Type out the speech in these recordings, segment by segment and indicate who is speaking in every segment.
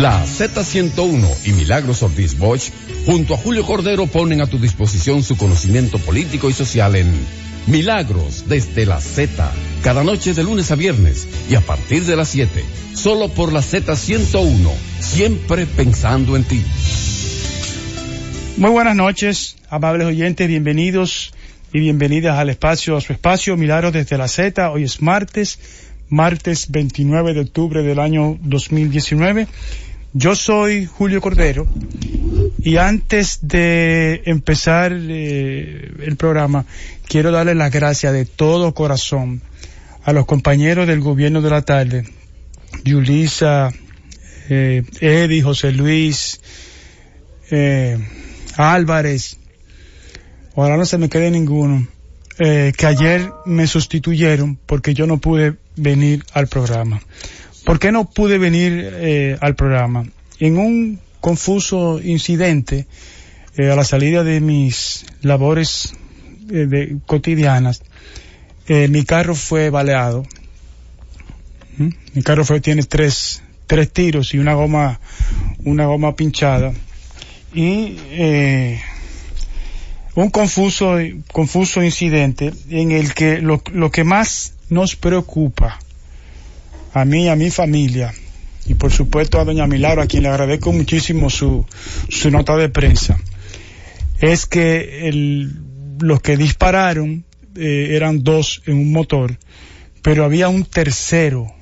Speaker 1: La Z101 y Milagros Ortiz Bosch, junto a Julio Cordero, ponen a tu disposición su conocimiento político y social en Milagros desde la Z, cada noche de lunes a viernes y a partir de las 7, solo por la Z101, siempre pensando en ti.
Speaker 2: Muy buenas noches, amables oyentes, bienvenidos y bienvenidas al espacio, a su espacio Milagros desde la Z. Hoy es martes, martes 29 de octubre del año 2019. Yo soy Julio Cordero y antes de empezar eh, el programa quiero darle las gracias de todo corazón a los compañeros del gobierno de la tarde, Yulisa, eh, Eddie, José Luis, eh, Álvarez, ahora no se me quede ninguno, eh, que ayer me sustituyeron porque yo no pude venir al programa. ¿Por qué no pude venir eh, al programa? En un confuso incidente eh, a la salida de mis labores eh, cotidianas, mi carro fue baleado. ¿Mm? Mi carro fue, tiene tres, tres tiros y una goma, una goma pinchada. Y un confuso, confuso incidente en el que lo, lo que más nos preocupa a mí a mi familia, y por supuesto a doña Milagro, a quien le agradezco muchísimo su, su nota de prensa, es que el, los que dispararon eh, eran dos en un motor, pero había un tercero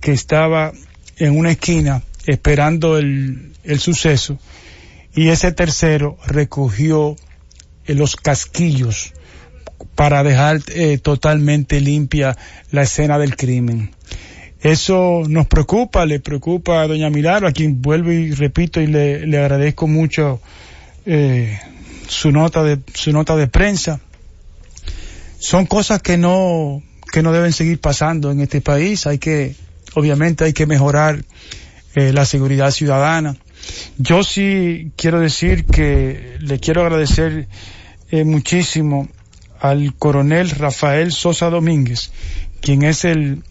Speaker 2: que estaba en una esquina esperando el, el suceso y ese tercero recogió eh, los casquillos para dejar eh, totalmente limpia la escena del crimen. Eso nos preocupa, le preocupa a doña Milagro, a quien vuelvo y repito y le, le agradezco mucho eh, su nota de su nota de prensa. Son cosas que no que no deben seguir pasando en este país. Hay que, obviamente, hay que mejorar eh, la seguridad ciudadana. Yo sí quiero decir que le quiero agradecer eh, muchísimo al coronel Rafael Sosa Domínguez, quien es el,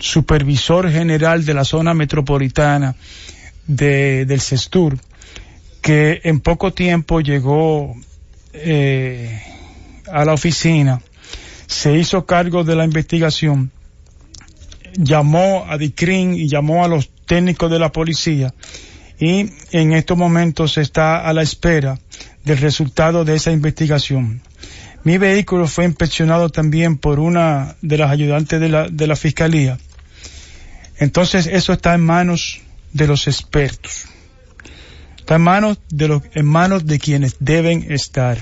Speaker 2: supervisor general de la zona metropolitana de, del CESTUR, que en poco tiempo llegó eh, a la oficina, se hizo cargo de la investigación, llamó a DICRIN y llamó a los técnicos de la policía y en estos momentos está a la espera del resultado de esa investigación. Mi vehículo fue inspeccionado también por una de las ayudantes de la, de la fiscalía. Entonces eso está en manos de los expertos. Está en manos de los, en manos de quienes deben estar.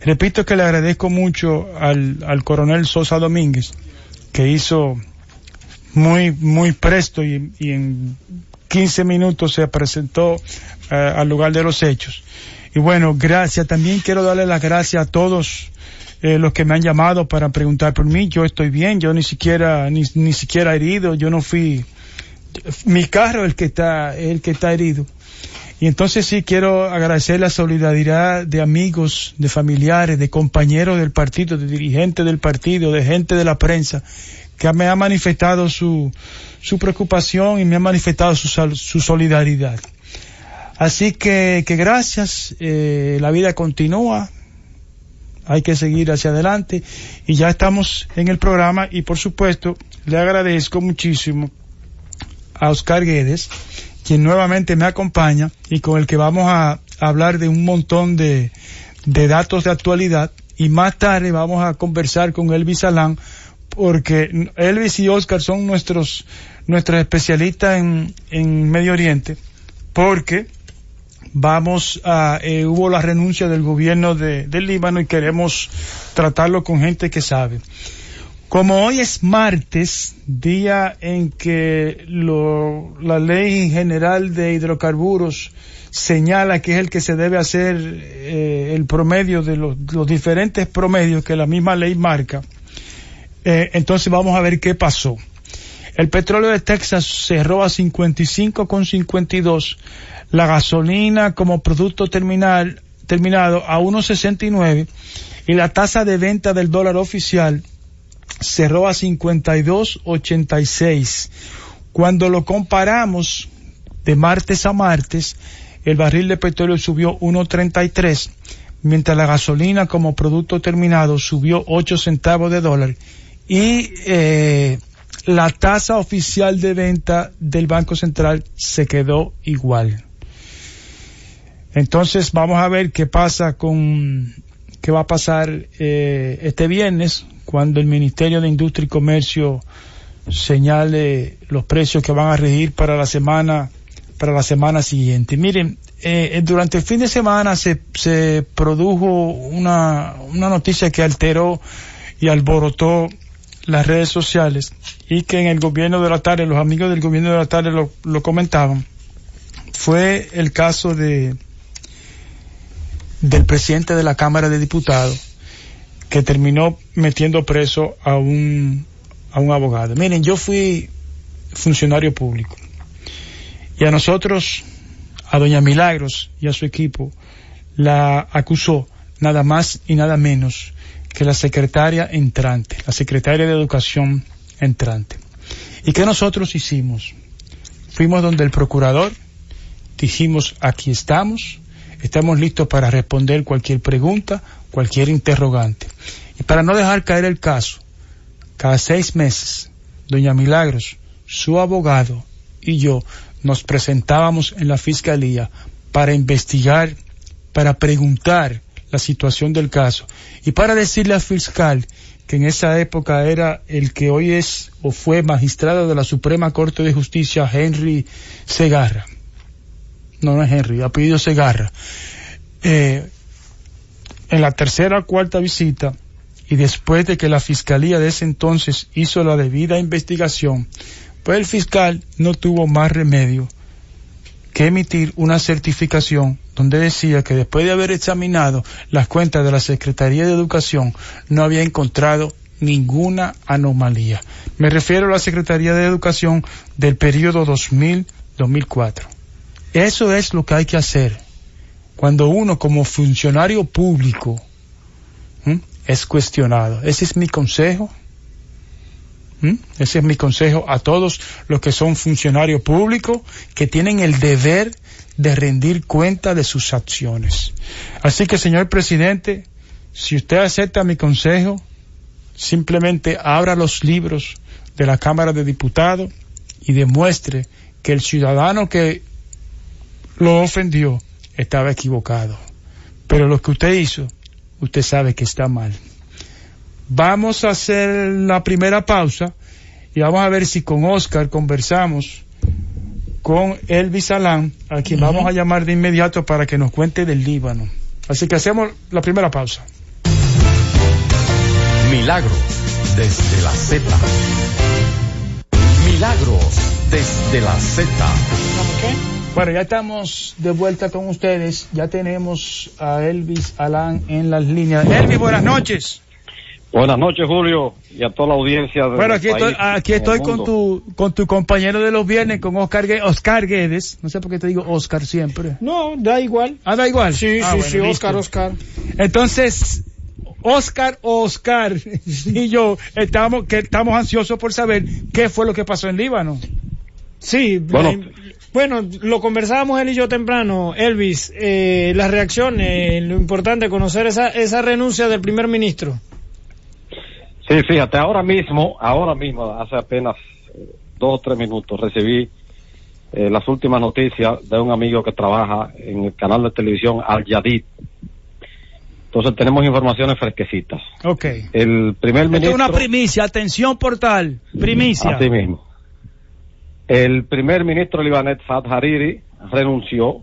Speaker 2: Repito que le agradezco mucho al, al coronel Sosa Domínguez, que hizo muy, muy presto y, y en 15 minutos se presentó uh, al lugar de los hechos. Y bueno, gracias. También quiero darle las gracias a todos eh, los que me han llamado para preguntar por mí. Yo estoy bien, yo ni siquiera, ni, ni siquiera herido, yo no fui, mi carro el que está, el que está herido. Y entonces sí quiero agradecer la solidaridad de amigos, de familiares, de compañeros del partido, de dirigentes del partido, de gente de la prensa, que me ha manifestado su, su preocupación y me ha manifestado su, su solidaridad. Así que, que gracias, eh, la vida continúa, hay que seguir hacia adelante y ya estamos en el programa y por supuesto le agradezco muchísimo a Oscar Guedes, quien nuevamente me acompaña y con el que vamos a hablar de un montón de, de datos de actualidad. Y más tarde vamos a conversar con Elvis Alán porque Elvis y Oscar son nuestros nuestros especialistas en, en Medio Oriente porque vamos a, eh, hubo la renuncia del gobierno de, del Líbano y queremos tratarlo con gente que sabe. Como hoy es martes, día en que lo, la ley general de hidrocarburos señala que es el que se debe hacer eh, el promedio de los, los, diferentes promedios que la misma ley marca, eh, entonces vamos a ver qué pasó. El petróleo de Texas cerró a 55,52 la gasolina como producto terminal, terminado a 1.69 y la tasa de venta del dólar oficial cerró a 52.86. Cuando lo comparamos de martes a martes, el barril de petróleo subió 1.33, mientras la gasolina como producto terminado subió 8 centavos de dólar. Y eh, la tasa oficial de venta del Banco Central se quedó igual. Entonces vamos a ver qué pasa con qué va a pasar eh, este viernes cuando el Ministerio de Industria y Comercio señale los precios que van a regir para la semana para la semana siguiente. Miren, eh, durante el fin de semana se, se produjo una, una noticia que alteró y alborotó las redes sociales y que en el gobierno de la tarde, los amigos del gobierno de la tarde lo, comentaban, fue el caso de del presidente de la Cámara de Diputados que terminó metiendo preso a un, a un abogado. Miren, yo fui funcionario público y a nosotros, a doña Milagros y a su equipo, la acusó nada más y nada menos que la secretaria entrante, la secretaria de Educación entrante. ¿Y qué nosotros hicimos? Fuimos donde el procurador, dijimos, aquí estamos, estamos listos para responder cualquier pregunta, cualquier interrogante. Y para no dejar caer el caso, cada seis meses, doña Milagros, su abogado y yo nos presentábamos en la fiscalía para investigar, para preguntar la situación del caso y para decirle al fiscal que en esa época era el que hoy es o fue magistrado de la Suprema Corte de Justicia, Henry Segarra. No, no es Henry, apellido Segarra. Eh, en la tercera o cuarta visita y después de que la fiscalía de ese entonces hizo la debida investigación, pues el fiscal no tuvo más remedio que emitir una certificación donde decía que después de haber examinado las cuentas de la Secretaría de Educación no había encontrado ninguna anomalía. Me refiero a la Secretaría de Educación del periodo 2000-2004. Eso es lo que hay que hacer cuando uno como funcionario público es cuestionado. Ese es mi consejo. Ese es mi consejo a todos los que son funcionarios públicos que tienen el deber de rendir cuenta de sus acciones. Así que, señor presidente, si usted acepta mi consejo, simplemente abra los libros de la Cámara de Diputados y demuestre que el ciudadano que lo ofendió estaba equivocado. Pero lo que usted hizo, usted sabe que está mal. Vamos a hacer la primera pausa y vamos a ver si con Oscar conversamos con Elvis Alán, a quien vamos a llamar de inmediato para que nos cuente del Líbano. Así que hacemos la primera pausa.
Speaker 1: Milagros desde la Z. Milagros desde la Z.
Speaker 2: Bueno, ya estamos de vuelta con ustedes. Ya tenemos a Elvis Alán en las líneas. Elvis, buenas noches.
Speaker 3: Buenas noches, Julio, y a toda la audiencia. De
Speaker 2: bueno, aquí estoy, aquí estoy con tu, con tu compañero de los viernes, con Oscar, Oscar Guedes. No sé por qué te digo Oscar siempre.
Speaker 4: No, da igual.
Speaker 2: Ah, da igual.
Speaker 4: Sí,
Speaker 2: ah,
Speaker 4: sí,
Speaker 2: bueno,
Speaker 4: sí,
Speaker 2: listo.
Speaker 4: Oscar, Oscar.
Speaker 2: Entonces, Oscar o Oscar y yo estamos, que estamos ansiosos por saber qué fue lo que pasó en Líbano.
Speaker 4: Sí,
Speaker 3: Bueno.
Speaker 4: eh, bueno, lo conversábamos él y yo temprano, Elvis, eh, las reacciones, lo importante, conocer esa, esa renuncia del primer ministro.
Speaker 3: Sí, fíjate, ahora mismo, ahora mismo, hace apenas eh, dos o tres minutos, recibí eh, las últimas noticias de un amigo que trabaja en el canal de televisión Al Yadid. Entonces tenemos informaciones fresquecitas.
Speaker 2: Ok.
Speaker 3: El primer
Speaker 2: Esto es
Speaker 3: ministro...
Speaker 2: una primicia, atención portal, primicia.
Speaker 3: Así mismo. El primer ministro libanés Saad Hariri renunció,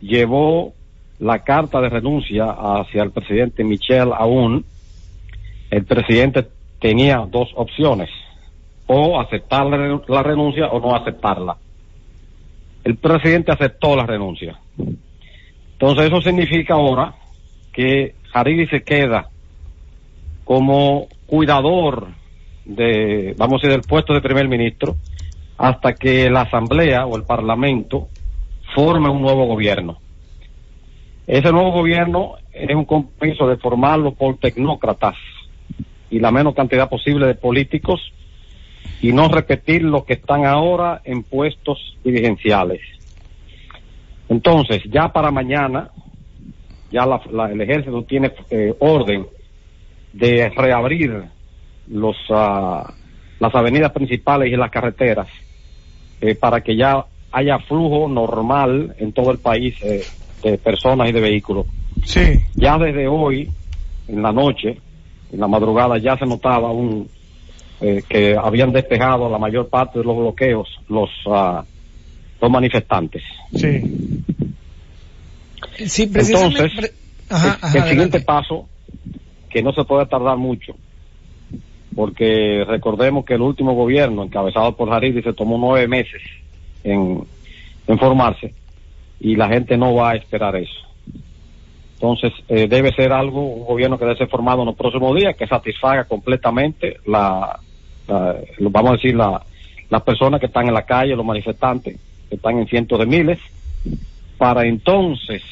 Speaker 3: llevó la carta de renuncia hacia el presidente Michel Aoun. El presidente tenía dos opciones, o aceptar la renu- la renuncia o no aceptarla. El presidente aceptó la renuncia. Entonces eso significa ahora que Hariri se queda como cuidador de, vamos a decir, del puesto de primer ministro hasta que la Asamblea o el Parlamento forme un nuevo gobierno. Ese nuevo gobierno es un compromiso de formarlo por tecnócratas y la menos cantidad posible de políticos y no repetir lo que están ahora en puestos dirigenciales. Entonces, ya para mañana, ya el ejército tiene eh, orden de reabrir los, ah, las avenidas principales y las carreteras eh, para que ya haya flujo normal en todo el país eh, de personas y de vehículos.
Speaker 2: Sí.
Speaker 3: Ya desde hoy, en la noche, en la madrugada, ya se notaba un eh, que habían despejado la mayor parte de los bloqueos los, uh, los manifestantes.
Speaker 2: Sí.
Speaker 4: Sí,
Speaker 3: Entonces, el, siguiente paso, que no se puede tardar mucho, porque recordemos que el último gobierno encabezado por Hariri se tomó nueve meses en, en formarse y la gente no va a esperar eso. Entonces, eh, debe ser algo, un gobierno que debe ser formado en los próximos días, que satisfaga completamente la, vamos a decir, la, las personas que están en la calle, los manifestantes, que están en cientos de miles, para entonces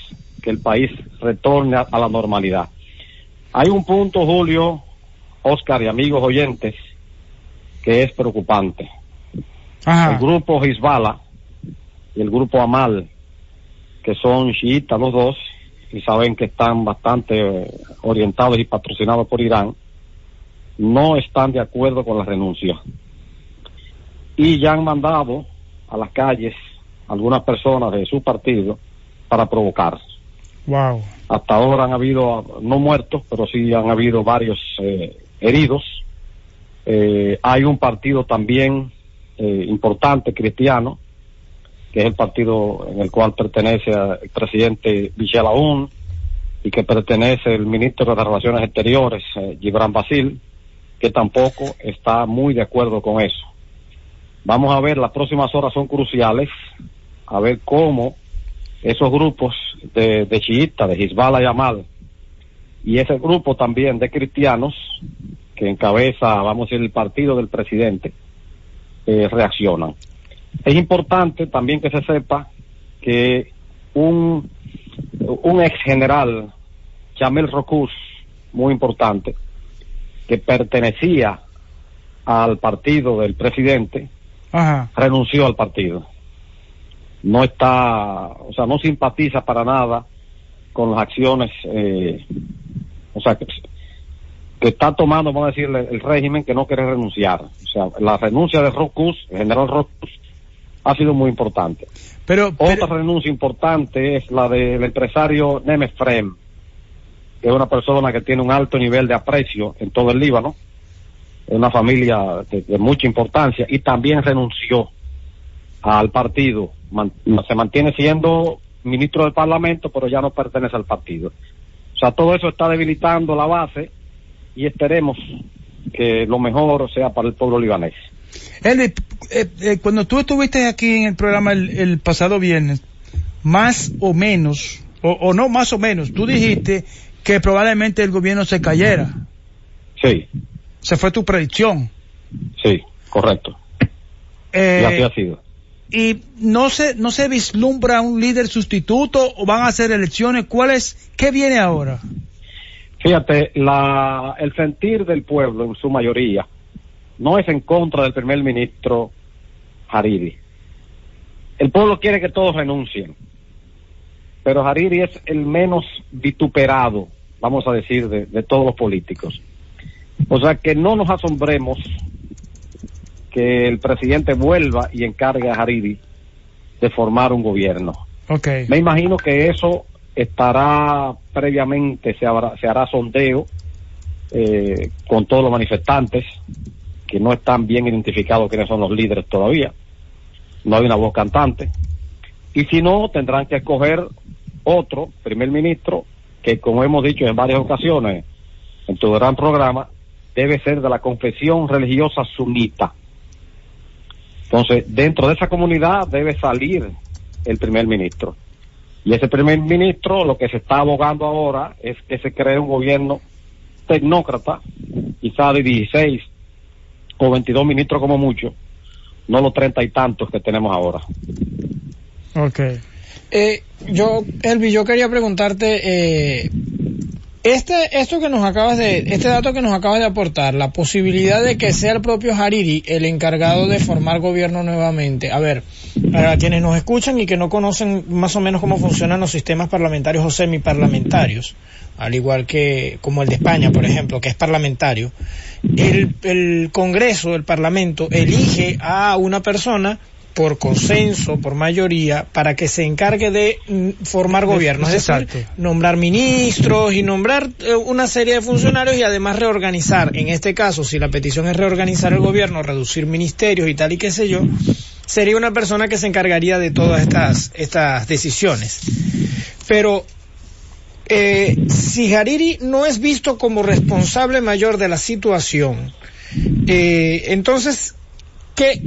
Speaker 3: que el país retorne a, la normalidad. Hay un punto, Julio, Oscar y amigos oyentes, que es preocupante. El grupo Hezbollah y el grupo Amal, que son chiitas los dos, y saben que están bastante eh, orientados y patrocinados por Irán, no están de acuerdo con la renuncia. Y ya han mandado a las calles algunas personas de su partido para provocar.
Speaker 2: Wow.
Speaker 3: Hasta ahora han habido, no muertos, pero sí han habido varios eh, heridos. Eh, hay un partido también importante cristiano que es el partido en el cual pertenece el presidente Michel Aoun y que pertenece el ministro de Relaciones Exteriores, eh, Gibran Basil, que tampoco está muy de acuerdo con eso. Vamos a ver, las próximas horas son cruciales, a ver cómo esos grupos de, de de Hezbollah y Amal, y ese grupo también de cristianos, que encabeza, vamos a decir, el partido del presidente, eh, reaccionan. Es importante también que se sepa que un, un ex general, Jamel Rocus, muy importante, que pertenecía al partido del presidente, renunció al partido. No está, o sea, no simpatiza para nada con las acciones, eh, o sea, que, está tomando, vamos a decir, el, régimen que no quiere renunciar. O sea, la renuncia de Rocus, el general Rocus, ha sido muy importante.
Speaker 2: Pero,
Speaker 3: Otra renuncia importante es la del empresario Nemes Frem, que es una persona que tiene un alto nivel de aprecio en todo el Líbano, es una familia de, mucha importancia y también renunció al partido. se mantiene siendo ministro del Parlamento, pero ya no pertenece al partido. O sea, todo eso está debilitando la base y esperemos que lo mejor sea para el pueblo libanés.
Speaker 2: Eh, eh, cuando tú estuviste aquí en el programa el, pasado viernes, más o menos, o, no más o menos, tú dijiste que probablemente el gobierno se cayera.
Speaker 3: Sí.
Speaker 2: Se fue tu predicción.
Speaker 3: Sí, correcto.
Speaker 2: Eh,
Speaker 3: y así ha sido.
Speaker 2: ¿Y no se, no se vislumbra un líder sustituto o van a hacer elecciones? ¿Cuál es, qué viene ahora?
Speaker 3: Fíjate, la, el sentir del pueblo en su mayoría no es en contra del primer ministro Hariri. El pueblo quiere que todos renuncien, pero Hariri es el menos vituperado, vamos a decir, de, todos los políticos. O sea que no nos asombremos que el presidente vuelva y encargue a Hariri de formar un gobierno.
Speaker 2: Okay.
Speaker 3: Me imagino que eso estará previamente, se, se hará sondeo eh, con todos los manifestantes, que no están bien identificados quiénes son los líderes todavía. No hay una voz cantante. Y si no, tendrán que escoger otro primer ministro que, como hemos dicho en varias ocasiones en tu gran programa, debe ser de la confesión religiosa sunita. Entonces, dentro de esa comunidad debe salir el primer ministro. Y ese primer ministro lo que se está abogando ahora es que se cree un gobierno tecnócrata, quizá de 16 o 22 ministros como mucho, no los treinta y tantos que tenemos ahora.
Speaker 4: Ok. Eh, yo, Elvi, yo quería preguntarte, eh, Este, esto que nos acabas de, este dato que nos acabas de aportar, la posibilidad de que sea el propio Hariri el encargado de formar gobierno nuevamente. A ver, para quienes nos escuchan y que no conocen más o menos cómo funcionan los sistemas parlamentarios o semiparlamentarios, al igual que como el de España, por ejemplo, que es parlamentario, el, el Congreso, el Parlamento, elige a una persona por consenso, por mayoría, para que se encargue de mm, formar gobierno, es decir, nombrar ministros y nombrar eh, una serie de funcionarios y además reorganizar, en este caso, si la petición es reorganizar el gobierno, reducir ministerios y tal y qué sé yo, sería una persona que se encargaría de todas estas, estas decisiones. Pero eh, si Hariri no es visto como responsable mayor de la situación, eh, entonces, ¿qué,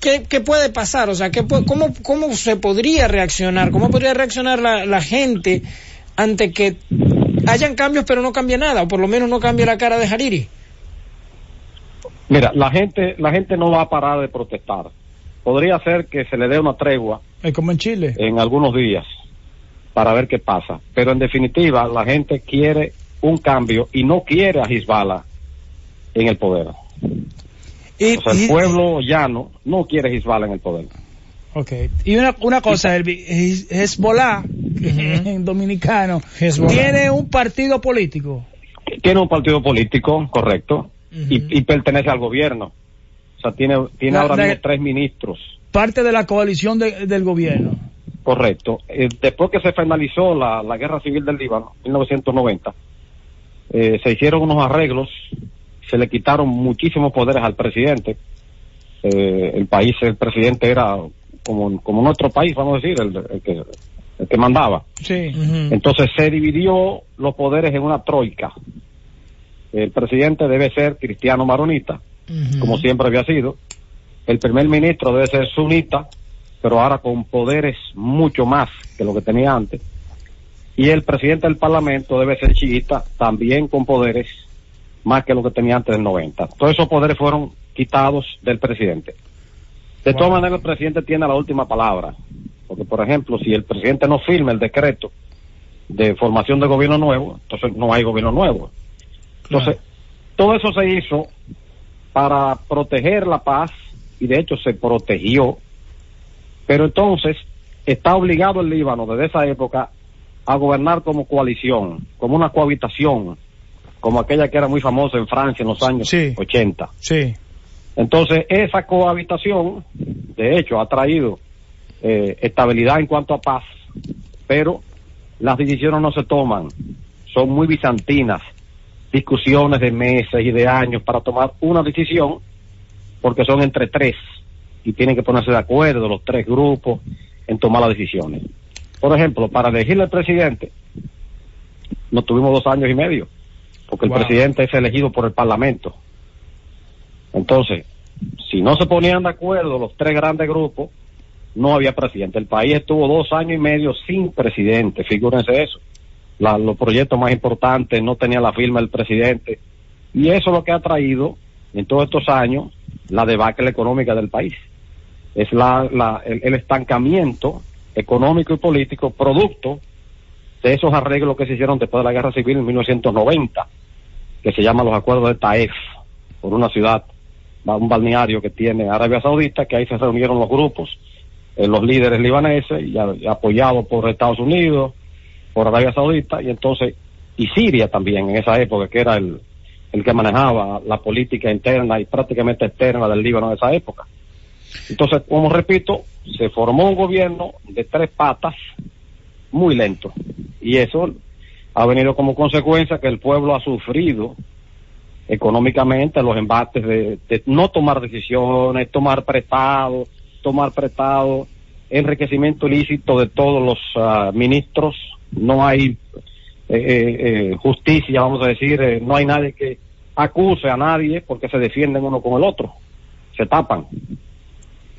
Speaker 4: qué, ¿qué, puede pasar? O sea, ¿qué, cómo, ¿cómo se podría reaccionar? ¿Cómo podría reaccionar la, la gente ante que hayan cambios pero no cambie nada? O por lo menos no cambie la cara de Hariri.
Speaker 3: Mira, la gente, la gente no va a parar de protestar. Podría ser que se le dé una tregua.
Speaker 2: como en Chile.
Speaker 3: En algunos días para ver qué pasa. Pero en definitiva, la gente quiere un cambio y no quiere a Hezbollah en el poder. Y, o sea, el pueblo llano no quiere Hezbollah en el poder.
Speaker 2: Ok. Y una, una cosa, Hezbollah, en dominicano, ¿tiene un partido político?
Speaker 3: Tiene un partido político, correcto, y, pertenece al gobierno. O sea, tiene, tiene ahora mismo tres ministros.
Speaker 2: Parte de la coalición del gobierno.
Speaker 3: Correcto. Eh, después que se finalizó la, la guerra civil del Líbano, en 1990, eh, se hicieron unos arreglos se le quitaron muchísimos poderes al presidente. Eh, el país, el presidente era como, como nuestro país, vamos a decir, el, que, el que mandaba.
Speaker 2: Sí.
Speaker 3: Entonces se dividió los poderes en una troika. El presidente debe ser cristiano maronita, como siempre había sido. El primer ministro debe ser sunita, pero ahora con poderes mucho más que lo que tenía antes. Y el presidente del parlamento debe ser chiita, también con poderes más que lo que tenía antes del 90. Todos esos poderes fueron quitados del presidente. De todas maneras, el presidente tiene la última palabra. Porque, por ejemplo, si el presidente no firma el decreto de formación de gobierno nuevo, entonces no hay gobierno nuevo. Entonces, todo eso se hizo para proteger la paz y de hecho se protegió. Pero entonces está obligado el Líbano desde esa época a gobernar como coalición, como una cohabitación como aquella que era muy famosa en Francia en los años 80.
Speaker 2: Sí.
Speaker 3: Entonces, esa cohabitación, de hecho, ha traído eh, estabilidad en cuanto a paz, pero las decisiones no se toman, son muy bizantinas, discusiones de meses y de años para tomar una decisión, porque son entre tres y tienen que ponerse de acuerdo los tres grupos en tomar las decisiones. Por ejemplo, para elegir al presidente, nos tuvimos dos años y medio porque el presidente es elegido por el Parlamento. Entonces, si no se ponían de acuerdo los tres grandes grupos, no había presidente. El país estuvo dos años y medio sin presidente, figúrense eso. los proyectos más importantes no tenían la firma del presidente. Y eso es lo que ha traído en todos estos años la debacle económica del país. Es la, el estancamiento económico y político producto de esos arreglos que se hicieron después de la guerra civil en 1990 que se llama los acuerdos de Taef, por una ciudad, un balneario que tiene Arabia Saudita, que ahí se reunieron los grupos, eh, los líderes libaneses, y, apoyados por Estados Unidos, por Arabia Saudita, y entonces, y Siria también en esa época, que era el, el que manejaba la política interna y prácticamente externa del Líbano en esa época. Entonces, como repito, se formó un gobierno de tres patas muy lento. Y eso ha venido como consecuencia que el pueblo ha sufrido económicamente los embates de, no tomar decisiones, tomar prestado, tomar prestado, enriquecimiento ilícito de todos los ah, ministros, no hay eh, eh, eh, justicia, vamos a decir, no hay nadie que acuse a nadie porque se defienden uno con el otro, se tapan.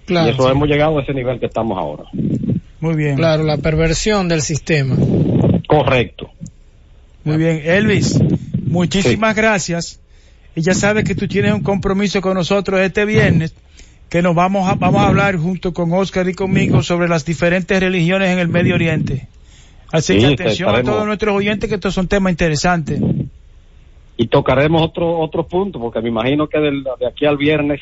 Speaker 3: Y eso hemos llegado a ese nivel que estamos ahora.
Speaker 2: Muy bien.
Speaker 4: Claro, la perversión del sistema.
Speaker 3: Correcto.
Speaker 2: Muy bien, Elvis, muchísimas gracias. Y ya sabes que tú tienes un compromiso con nosotros este viernes, que nos vamos a, vamos a hablar junto con Oscar y conmigo sobre las diferentes religiones en el Medio Oriente. Así que atención a todos nuestros oyentes que estos son temas interesantes.
Speaker 3: Y tocaremos otro otro punto, porque me imagino que de aquí al viernes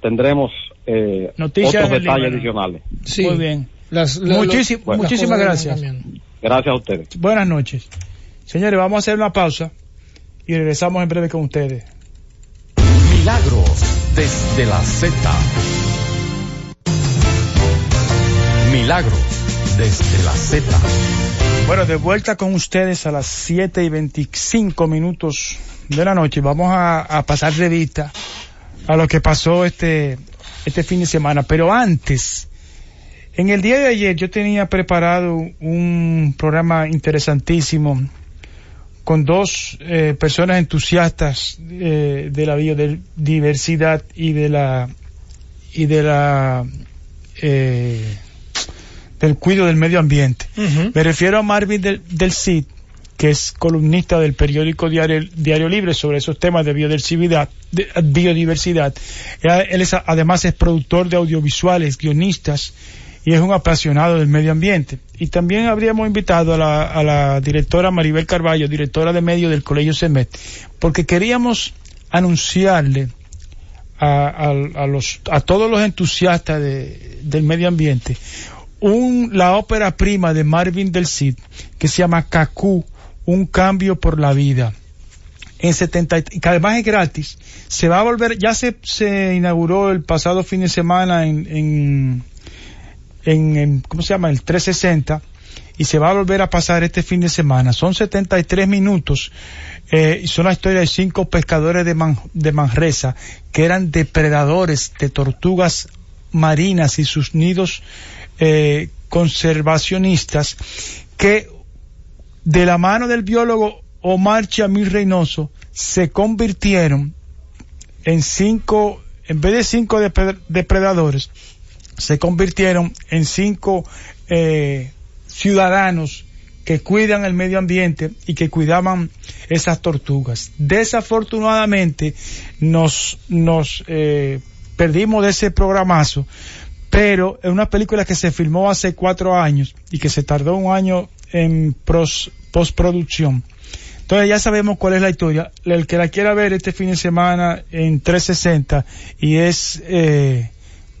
Speaker 3: tendremos eh, otros detalles adicionales.
Speaker 2: Sí. Muy bien. muchísimas gracias.
Speaker 3: Gracias a ustedes.
Speaker 2: Buenas noches. Señores, vamos a hacer una pausa y regresamos en breve con ustedes.
Speaker 1: Milagros desde la Z. Milagros desde la Z.
Speaker 2: Bueno, de vuelta con ustedes a las 7 y 25 minutos de la noche. Vamos a, a pasar revista a lo que pasó este, este fin de semana. Pero antes, en el día de ayer yo tenía preparado un programa interesantísimo con dos eh, personas entusiastas eh, de la biodiversidad y de la y de la eh, del cuidado del medio ambiente. Me refiero a Marvin del, del CID, que es columnista del periódico Diario, Diario Libre sobre esos temas de biodiversidad. Biodiversidad. Él además es productor de audiovisuales, guionistas y es un apasionado del medio ambiente. Y también habríamos invitado a la, directora Maribel Carballo, directora de medio del Colegio CEMET, porque queríamos anunciarle a, todos los entusiastas de, del medio ambiente un, la ópera prima de Marvin del Cid que se llama Cacú, un cambio por la vida. En 70, que además es gratis. Se va a volver, ya se, se inauguró el pasado fin de semana en, en en, ¿cómo se llama? El 360 y se va a volver a pasar este fin de semana. Son 73 minutos eh, y son la historia de cinco pescadores de, de Manresa que eran depredadores de tortugas marinas y sus nidos eh, conservacionistas que de la mano del biólogo Omar Chamil Reynoso se convirtieron en cinco, en vez de cinco depredadores, se convirtieron en cinco eh, ciudadanos que cuidan el medio ambiente y que cuidaban esas tortugas. Desafortunadamente nos, nos eh, perdimos de ese programazo, pero es una película que se filmó hace cuatro años y que se tardó un año en postproducción. Entonces ya sabemos cuál es la historia. El que la quiera ver este fin de semana en 360 y es eh,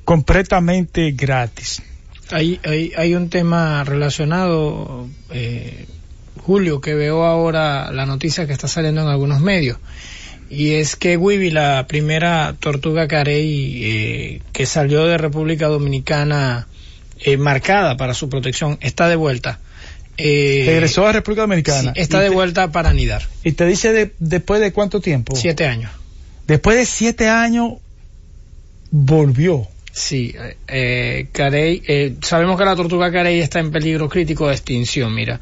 Speaker 2: completamente gratis.
Speaker 4: Hay, hay, hay un tema relacionado, eh, Julio, que veo ahora la noticia que está saliendo en algunos medios. Y es que Wibi, la primera tortuga carey eh, que salió de República Dominicana eh, marcada para su protección, está de vuelta.
Speaker 2: Eh, Regresó a República Dominicana.
Speaker 4: está de vuelta para anidar.
Speaker 2: ¿Y te dice de, después de cuánto tiempo?
Speaker 4: Siete años.
Speaker 2: Después de siete años volvió.
Speaker 4: Sí, eh, Carey, eh, sabemos que la tortuga carey está en peligro crítico de extinción, mira.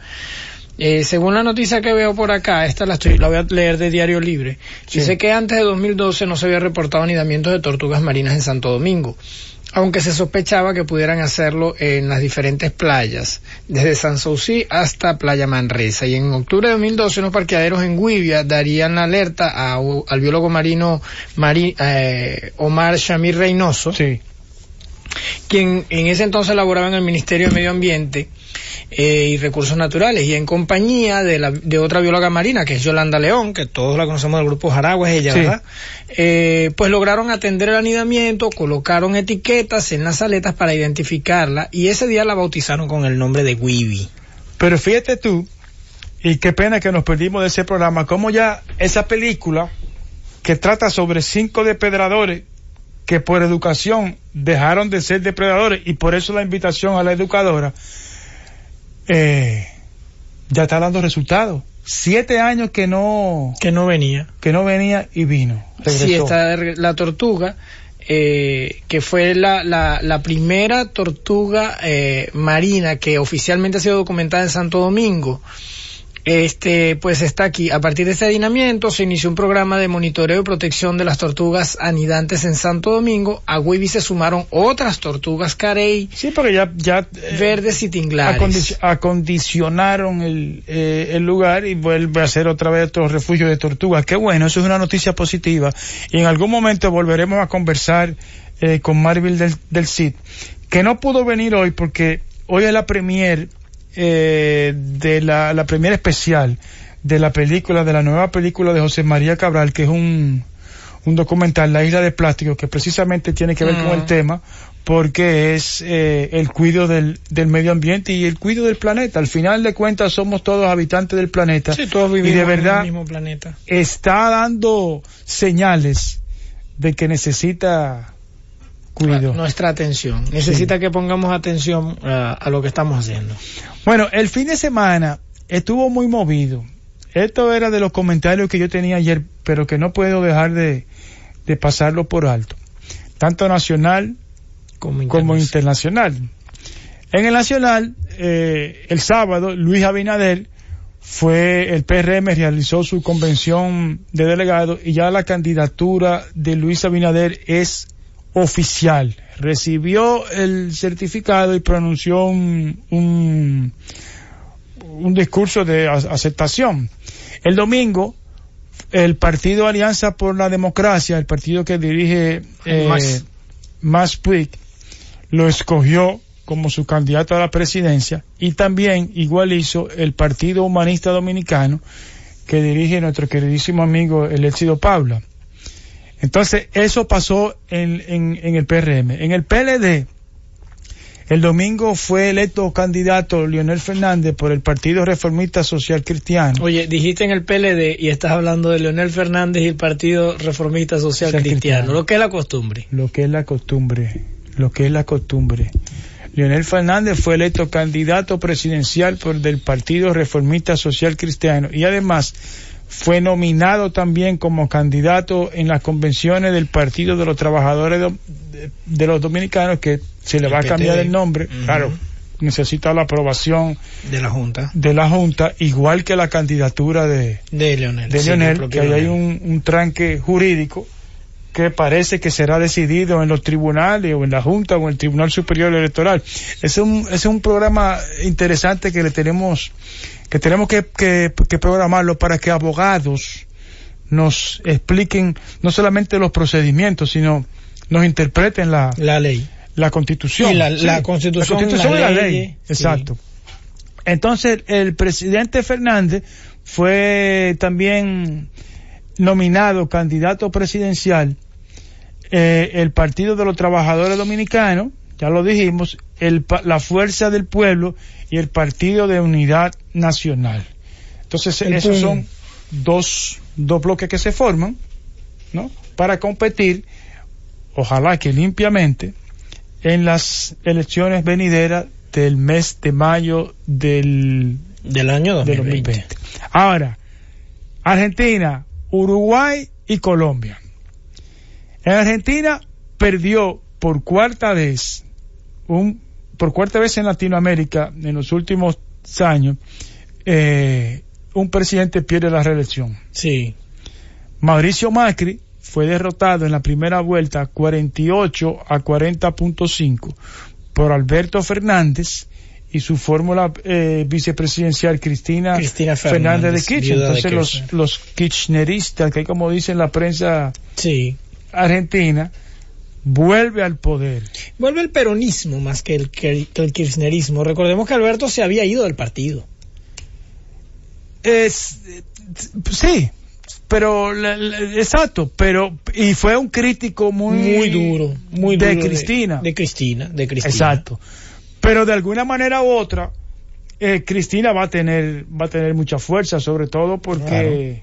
Speaker 4: Eh, según la noticia que veo por acá, esta la, estoy, la voy a leer de Diario Libre, dice que antes de 2012 no se había reportado anidamientos de tortugas marinas en Santo Domingo, aunque se sospechaba que pudieran hacerlo en las diferentes playas, desde San Souci hasta Playa Manresa. Y en octubre de 2012 unos parqueaderos en Guivia darían la alerta al biólogo marino eh, Omar Shamir Reynoso, sí quien en ese entonces laboraba en el Ministerio de Medio Ambiente eh, y Recursos Naturales y en compañía de, la, de otra bióloga marina que es Yolanda León, que todos la conocemos del grupo Jaragua, ella, ¿verdad? Eh, pues lograron atender el anidamiento, colocaron etiquetas en las aletas para identificarla y ese día la bautizaron con el nombre de Wibi.
Speaker 2: Pero fíjate tú, y qué pena que nos perdimos de ese programa, como ya esa película que trata sobre cinco depredadores que por educación dejaron de ser depredadores y por eso la invitación a la educadora eh, ya está dando resultados. Siete años que no
Speaker 4: que no venía
Speaker 2: que no venía y vino.
Speaker 4: Sí, está la tortuga eh, que fue la, la, primera tortuga eh, marina que oficialmente ha sido documentada en Santo Domingo este, pues está aquí. A partir de este adivinamiento se inició un programa de monitoreo y protección de las tortugas anidantes en Santo Domingo. A Wibi se sumaron otras tortugas carey.
Speaker 2: Sí, porque ya, ya
Speaker 4: eh, verdes y tinglares.
Speaker 2: acondicionaron el, eh, el lugar y vuelve a ser otra vez otro refugio de tortugas. Qué bueno, eso es una noticia positiva. Y en algún momento volveremos a conversar eh, con Marvel del, del CID, que no pudo venir hoy porque hoy es la premier eh, de la, la primera especial de la película, de la nueva película de José María Cabral, que es un, un documental, La Isla de Plástico, que precisamente tiene que ver con el
Speaker 4: Mm.
Speaker 2: tema, porque es eh, el cuidado del, del medio ambiente y el cuidado del planeta. Al final de cuentas somos todos habitantes del planeta
Speaker 4: Sí, todos
Speaker 2: y
Speaker 4: vivimos
Speaker 2: de
Speaker 4: en
Speaker 2: verdad
Speaker 4: el mismo planeta.
Speaker 2: está dando señales de que necesita
Speaker 4: Nuestra atención. Necesita que pongamos atención a, a lo que estamos haciendo.
Speaker 2: Bueno, el fin de semana estuvo muy movido. Esto era de los comentarios que yo tenía ayer, pero que no puedo dejar de, de pasarlo por alto. Tanto nacional
Speaker 4: Como, internacional.
Speaker 2: En el nacional, eh, el sábado, Luis Abinader fue, el PRM realizó su convención de delegados y ya la candidatura de Luis Abinader es oficial. Recibió el certificado y pronunció un, un, un discurso de aceptación. El domingo, el partido Alianza por la Democracia, el partido que dirige eh,
Speaker 4: Más.
Speaker 2: Más Puig, lo escogió como su candidato a la presidencia y también igual hizo el Partido Humanista Dominicano que dirige nuestro queridísimo amigo el Paula. Entonces, eso pasó en, en, en el PRM. En el PLD, el domingo fue electo candidato Leonel Fernández por el Partido Reformista Social Cristiano.
Speaker 4: Oye, dijiste en el PLD y estás hablando de Leonel Fernández y el Partido Reformista Social Cristiano. lo que es la costumbre.
Speaker 2: lo que es la costumbre, lo que es la costumbre. Leonel Fernández fue electo candidato presidencial por del Partido Reformista Social Cristiano y además fue nominado también como candidato en las convenciones del Partido de los Trabajadores do- de, de los Dominicanos que se le
Speaker 4: El
Speaker 2: va a cambiar el nombre, claro, necesita la aprobación
Speaker 4: De la Junta.
Speaker 2: de la Junta, igual que la candidatura de,
Speaker 4: De Leonel.
Speaker 2: de Leonel, que ahí hay un, un tranque jurídico que parece que será decidido en los tribunales o en la Junta o en el Tribunal Superior Electoral. Es un, es un programa interesante que le tenemos, que tenemos que, que, que programarlo para que abogados nos expliquen no solamente los procedimientos, sino nos interpreten la,
Speaker 4: La ley.
Speaker 2: la constitución.
Speaker 4: Y la- la Constitución,
Speaker 2: la constitución y
Speaker 4: las
Speaker 2: la ley.
Speaker 4: sí.
Speaker 2: Exacto. Entonces, el presidente Fernández fue también nominado candidato presidencial, eh, el Partido de los Trabajadores Dominicanos, ya lo dijimos, el, pa- la Fuerza del Pueblo y el Partido de Unidad Nacional. Entonces,
Speaker 4: El
Speaker 2: esos
Speaker 4: PUN.
Speaker 2: son dos, dos bloques que se forman, ¿no? Para competir, ojalá que limpiamente, en las elecciones venideras del mes de mayo del
Speaker 4: Del año
Speaker 2: de
Speaker 4: 2020.
Speaker 2: 2020. Ahora, Argentina, Uruguay y Colombia. En Argentina perdió por cuarta vez, un, por cuarta vez en Latinoamérica en los últimos años, eh, un presidente pierde la reelección.
Speaker 4: Sí.
Speaker 2: Mauricio Macri fue derrotado en la primera vuelta 48 a 40.5 por Alberto Fernández y su fórmula eh, vicepresidencial Cristina,
Speaker 4: Cristina
Speaker 2: Fernández, de Kirchner.
Speaker 4: viuda de
Speaker 2: Entonces los,
Speaker 4: Kirchner.
Speaker 2: los kirchneristas, que como dicen la prensa
Speaker 4: Sí.
Speaker 2: argentina, vuelve al poder.
Speaker 4: Vuelve el peronismo más que el, que, que el kirchnerismo. Recordemos que Alberto se había ido del partido.
Speaker 2: Es, sí, pero la- la- exacto, pero y fue un crítico muy
Speaker 4: Muy duro. Muy
Speaker 2: de
Speaker 4: duro
Speaker 2: Cristina.
Speaker 4: De, Cristina. De Cristina.
Speaker 2: Exacto. Pero de alguna manera u otra, eh, Cristina va a tener, va a tener mucha fuerza, sobre todo porque,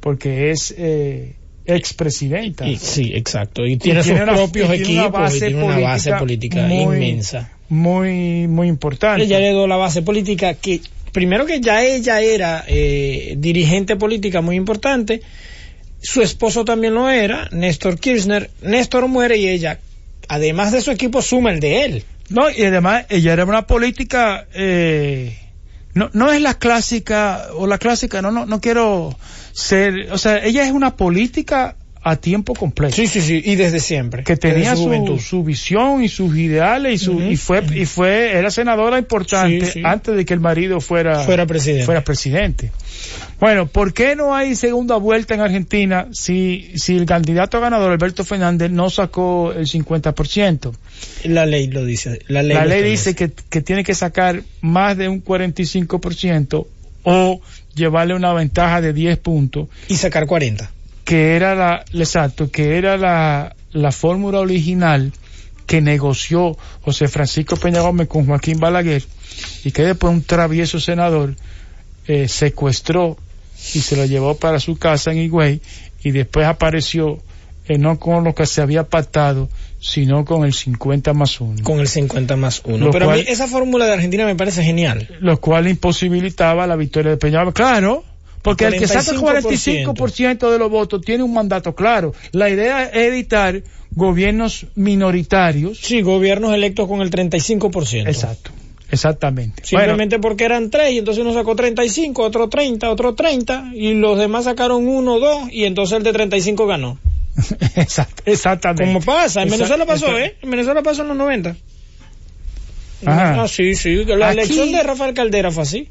Speaker 2: porque es eh, expresidenta.
Speaker 4: Sí, exacto. Y tiene,
Speaker 2: tiene
Speaker 4: sus
Speaker 2: una-
Speaker 4: propios
Speaker 2: y tiene una
Speaker 4: equipos
Speaker 2: base
Speaker 4: y tiene una base
Speaker 2: política
Speaker 4: política
Speaker 2: muy-
Speaker 4: inmensa.
Speaker 2: Muy, muy importante.
Speaker 4: Ella heredó la base política que, primero que ya ella era eh, dirigente política muy importante, su esposo también lo era, Néstor Kirchner. Néstor muere y ella, además de su equipo, suma el de él.
Speaker 2: No, y además ella era una política, eh, no, no es la clásica, o la clásica, no, no, no quiero ser, o sea, ella es una política a tiempo completo.
Speaker 4: Sí, sí, sí, y desde siempre.
Speaker 2: Que tenía su, su visión y sus ideales y su y fue y fue era senadora importante
Speaker 4: Sí, sí.
Speaker 2: antes de que el marido fuera
Speaker 4: Fuera presidente.
Speaker 2: fuera presidente. Bueno, ¿por qué no hay segunda vuelta en Argentina si si el candidato ganador Alberto Fernández no sacó el 50%?
Speaker 4: La ley lo dice. La ley,
Speaker 2: La ley dice que, que tiene que sacar más de un 45% o llevarle una ventaja de 10 puntos,
Speaker 4: Y sacar 40.
Speaker 2: Que era la, exacto, que era la, la fórmula original que negoció José Francisco Peña Gómez con Joaquín Balaguer y que después un travieso senador eh, secuestró y se lo llevó para su casa en Higüey y después apareció eh, no con lo que se había pactado, sino con el 50 más 1.
Speaker 4: Con el 50 más 1.
Speaker 2: Lo
Speaker 4: Pero a mí esa fórmula de Argentina me parece genial.
Speaker 2: lo cual imposibilitaba la victoria de Peña Gómez. Claro, porque el que saca el 45% de los votos tiene un mandato claro. La idea es evitar gobiernos minoritarios.
Speaker 4: Sí, gobiernos electos con el 35%.
Speaker 2: Exacto, exactamente.
Speaker 4: Simplemente porque eran tres y entonces uno sacó 35, otro 30, otro 30 y los demás sacaron uno, dos y entonces el de 35 ganó.
Speaker 2: Exact- exactamente.
Speaker 4: Como pasa, en Venezuela pasó, ¿eh? En Venezuela pasó en los 90.
Speaker 2: Ajá.
Speaker 4: Ah, sí, sí, la
Speaker 2: Aquí-
Speaker 4: elección de Rafael Caldera fue así,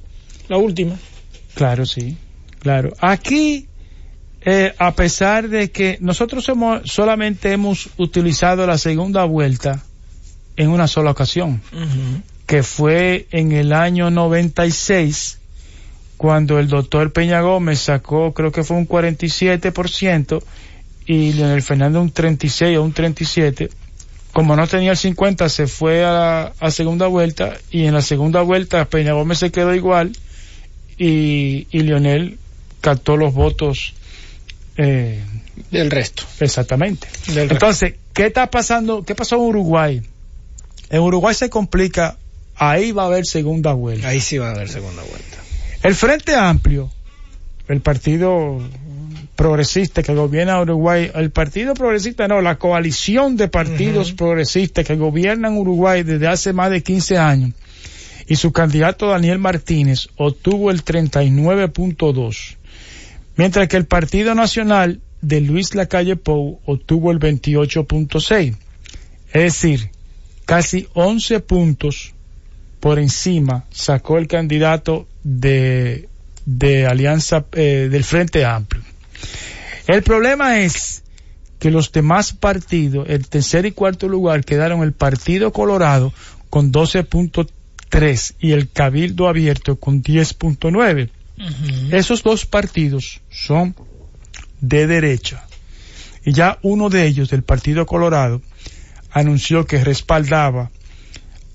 Speaker 4: la última.
Speaker 2: Claro, sí, claro. Aquí, eh, a pesar de que nosotros hemos, solamente hemos utilizado la segunda vuelta en una sola ocasión. que fue en el año 96, cuando el doctor Peña Gómez sacó, creo que fue un 47%, y Leonel Fernández un 36 o un 37. Como no tenía el 50, se fue a, a segunda vuelta, y en la segunda vuelta Peña Gómez se quedó igual, y, y Leonel captó los votos eh,
Speaker 4: Del resto.
Speaker 2: exactamente.
Speaker 4: Del resto.
Speaker 2: Entonces, ¿qué está pasando? ¿Qué pasó en Uruguay? En Uruguay se complica, ahí va a haber segunda vuelta.
Speaker 4: Ahí sí va a haber segunda vuelta.
Speaker 2: El Frente Amplio, el partido progresista que gobierna Uruguay, el partido progresista no, la coalición de partidos progresistas que gobiernan Uruguay desde hace más de 15 años, y su candidato Daniel Martínez obtuvo el 39.2, mientras que el Partido Nacional de Luis Lacalle Pou obtuvo el 28.6. Es decir, casi 11 puntos por encima sacó el candidato de, Alianza eh, del Frente Amplio. El problema es que los demás partidos, el tercer y cuarto lugar, quedaron el Partido Colorado con 12.3 y el Cabildo Abierto con 10.9. Esos dos partidos son de derecha. Y ya uno de ellos, del Partido Colorado, anunció que respaldaba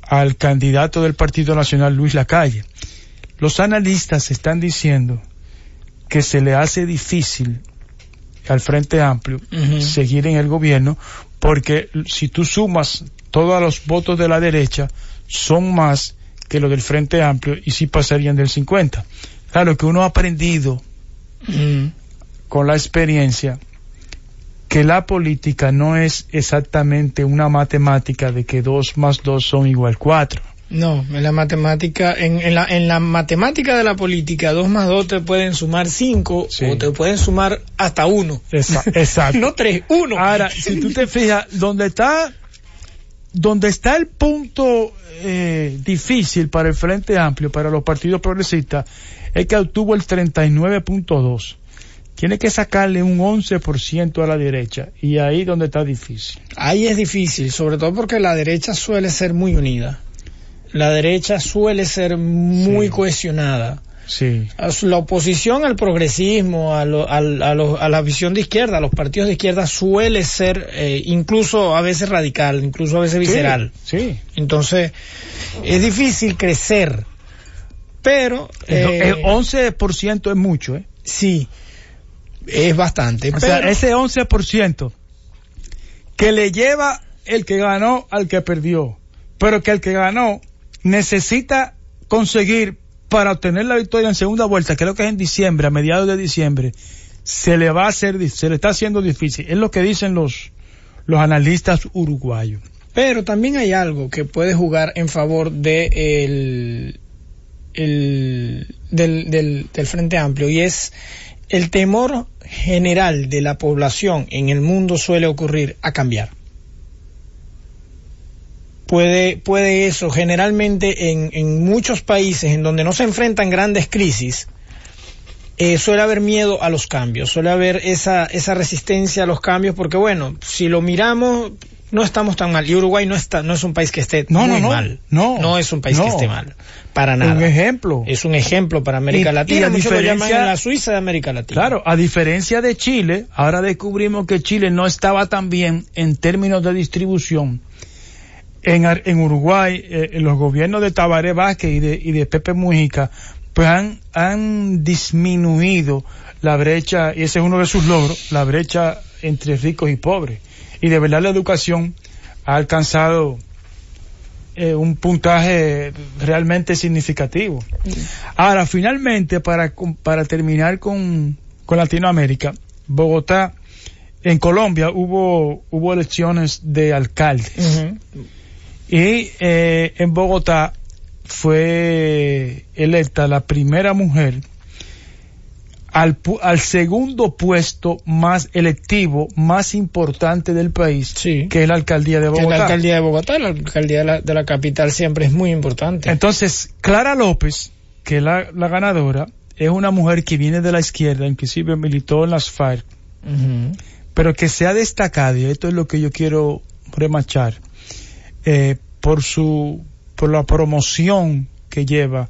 Speaker 2: al candidato del Partido Nacional, Luis Lacalle. Los analistas están diciendo que se le hace difícil al Frente Amplio seguir en el gobierno porque si tú sumas todos los votos de la derecha son más que los del Frente Amplio y sí pasarían del 50. Claro que uno ha aprendido
Speaker 4: Ujú.
Speaker 2: con la experiencia que la política no es exactamente una matemática de que dos más dos son igual cuatro.
Speaker 4: No, en la matemática, en, en la, en la matemática de la política, dos más dos te pueden sumar cinco
Speaker 2: Sí.
Speaker 4: o te pueden sumar hasta uno.
Speaker 2: Esa- exacto.
Speaker 4: no tres, uno.
Speaker 2: Ahora, si tú te fijas, donde está, donde está el punto eh, difícil para el Frente Amplio, para los partidos progresistas, es que obtuvo el 39.2. Tiene que sacarle un 11% a la derecha y ahí donde está difícil.
Speaker 4: Ahí es difícil, sobre todo porque la derecha suele ser muy unida. La derecha suele ser muy
Speaker 2: Sí.
Speaker 4: cohesionada.
Speaker 2: Sí.
Speaker 4: La oposición al progresismo, a, lo- a lo- a la visión de izquierda, a los partidos de izquierda suele ser eh, incluso a veces radical, incluso a veces visceral.
Speaker 2: Sí.
Speaker 4: Entonces, es difícil crecer. Pero,
Speaker 2: El-
Speaker 4: eh,
Speaker 2: el 11% es mucho, ¿eh?
Speaker 4: sí, es bastante.
Speaker 2: O sea,
Speaker 4: pero-
Speaker 2: ese 11% que le lleva el que ganó al que perdió, pero que el que ganó necesita conseguir para obtener la victoria en segunda vuelta, creo que es en diciembre, a mediados de diciembre, se le va a hacer, se le está haciendo difícil. Es lo que dicen los, los analistas uruguayos.
Speaker 4: Pero también hay algo que puede jugar en favor de el, el- del, del, Frente Amplio y es el temor general de la población en el mundo suele ocurrir a cambiar. Puede, puede eso, generalmente en, en muchos países en donde no se enfrentan grandes crisis, eh, suele haber miedo a los cambios, suele haber esa, esa resistencia a los cambios, porque bueno, si lo miramos, no estamos tan mal. Y Uruguay no está, no es un país que esté
Speaker 2: No, no,
Speaker 4: muy
Speaker 2: no,
Speaker 4: mal.
Speaker 2: no,
Speaker 4: es un país
Speaker 2: no.
Speaker 4: que esté mal. Para nada.
Speaker 2: Un ejemplo.
Speaker 4: Es un ejemplo para América
Speaker 2: Y- y
Speaker 4: Latina.
Speaker 2: la
Speaker 4: Muchos lo llaman la Suiza de América Latina.
Speaker 2: Claro, a diferencia de Chile, ahora descubrimos que Chile no estaba tan bien en términos de distribución. En, en Uruguay, eh, los gobiernos de Tabaré Vázquez y de, y de Pepe Mujica, pues han, han disminuido la brecha, y ese es uno de sus logros, la brecha entre ricos y pobres. Y de verdad la educación ha alcanzado eh, un puntaje realmente significativo. Ahora, finalmente, para, para terminar con, con Latinoamérica, Bogotá, en Colombia hubo, hubo elecciones de alcaldes. Y eh, en Bogotá fue electa la primera mujer al, al segundo puesto más electivo, más importante del país,
Speaker 4: Sí.
Speaker 2: que es la alcaldía de
Speaker 4: Que
Speaker 2: Bogotá.
Speaker 4: la alcaldía de Bogotá, la alcaldía de la, de la capital siempre es muy importante.
Speaker 2: Entonces, Clara López, que es la, la ganadora, es una mujer que viene de la izquierda, inclusive militó en las FARC, pero que se ha destacado, y esto es lo que yo quiero remachar, eh, por su, por la promoción que lleva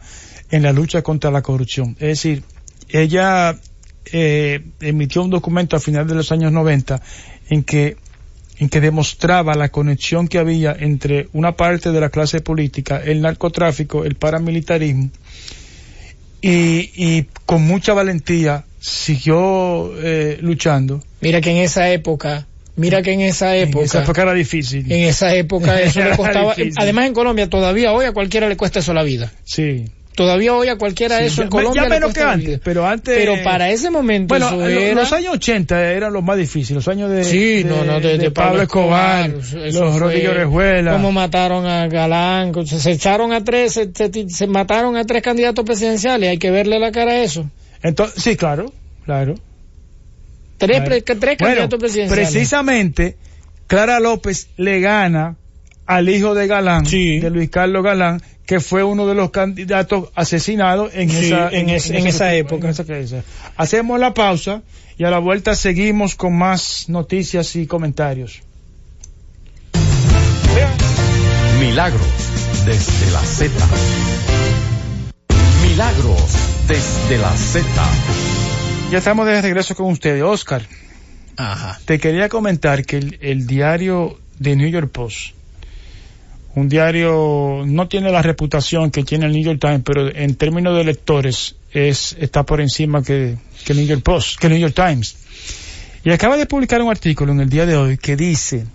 Speaker 2: en la lucha contra la corrupción. Es decir, ella eh, emitió un documento a final de los años 90 en que en que demostraba la conexión que había entre una parte de la clase política, el narcotráfico, el paramilitarismo, y, y con mucha valentía siguió eh, luchando.
Speaker 4: Mira que en esa época, mira que en esa
Speaker 2: En
Speaker 4: época,
Speaker 2: esa época era difícil.
Speaker 4: en esa época eso le costaba,
Speaker 2: difícil.
Speaker 4: además en Colombia todavía hoy a cualquiera le cuesta eso la vida.
Speaker 2: Sí.
Speaker 4: Todavía hoy a cualquiera
Speaker 2: Sí,
Speaker 4: eso
Speaker 2: ya-
Speaker 4: en Colombia
Speaker 2: ya menos que antes, pero antes-
Speaker 4: Pero para ese momento
Speaker 2: Bueno,
Speaker 4: era-
Speaker 2: los años 80 eran los más difíciles, los años de,
Speaker 4: Sí,
Speaker 2: de-
Speaker 4: no, no, de, de
Speaker 2: Pablo Escobar,
Speaker 4: eso
Speaker 2: los Orejuela.
Speaker 4: Cómo mataron a Galán, se, se echaron a tres, se, se- se mataron a tres candidatos presidenciales, hay que verle la cara a eso.
Speaker 2: Entonces, sí, claro, claro.
Speaker 4: Tres,
Speaker 2: claro.
Speaker 4: pre- tres
Speaker 2: Bueno,
Speaker 4: candidatos presidenciales.
Speaker 2: precisamente, Clara López le gana al hijo de Galán,
Speaker 4: Sí.
Speaker 2: de Luis Carlos Galán, que fue uno de los candidatos asesinados en
Speaker 4: Sí,
Speaker 2: esa,
Speaker 4: en es- en esa época.
Speaker 2: en esa crisis. Hacemos la pausa y a la vuelta seguimos con más noticias y comentarios.
Speaker 1: Milagros desde la Z. Milagros desde la Z.
Speaker 2: Ya estamos de regreso con ustedes. Oscar,
Speaker 4: Ajá.
Speaker 2: te quería comentar que el, el diario de New York Post, un diario no tiene la reputación que tiene el New York Times, pero en términos de lectores es está por encima que, que el New York Post, que el New York Times. Y acaba de publicar un artículo en el día de hoy que dice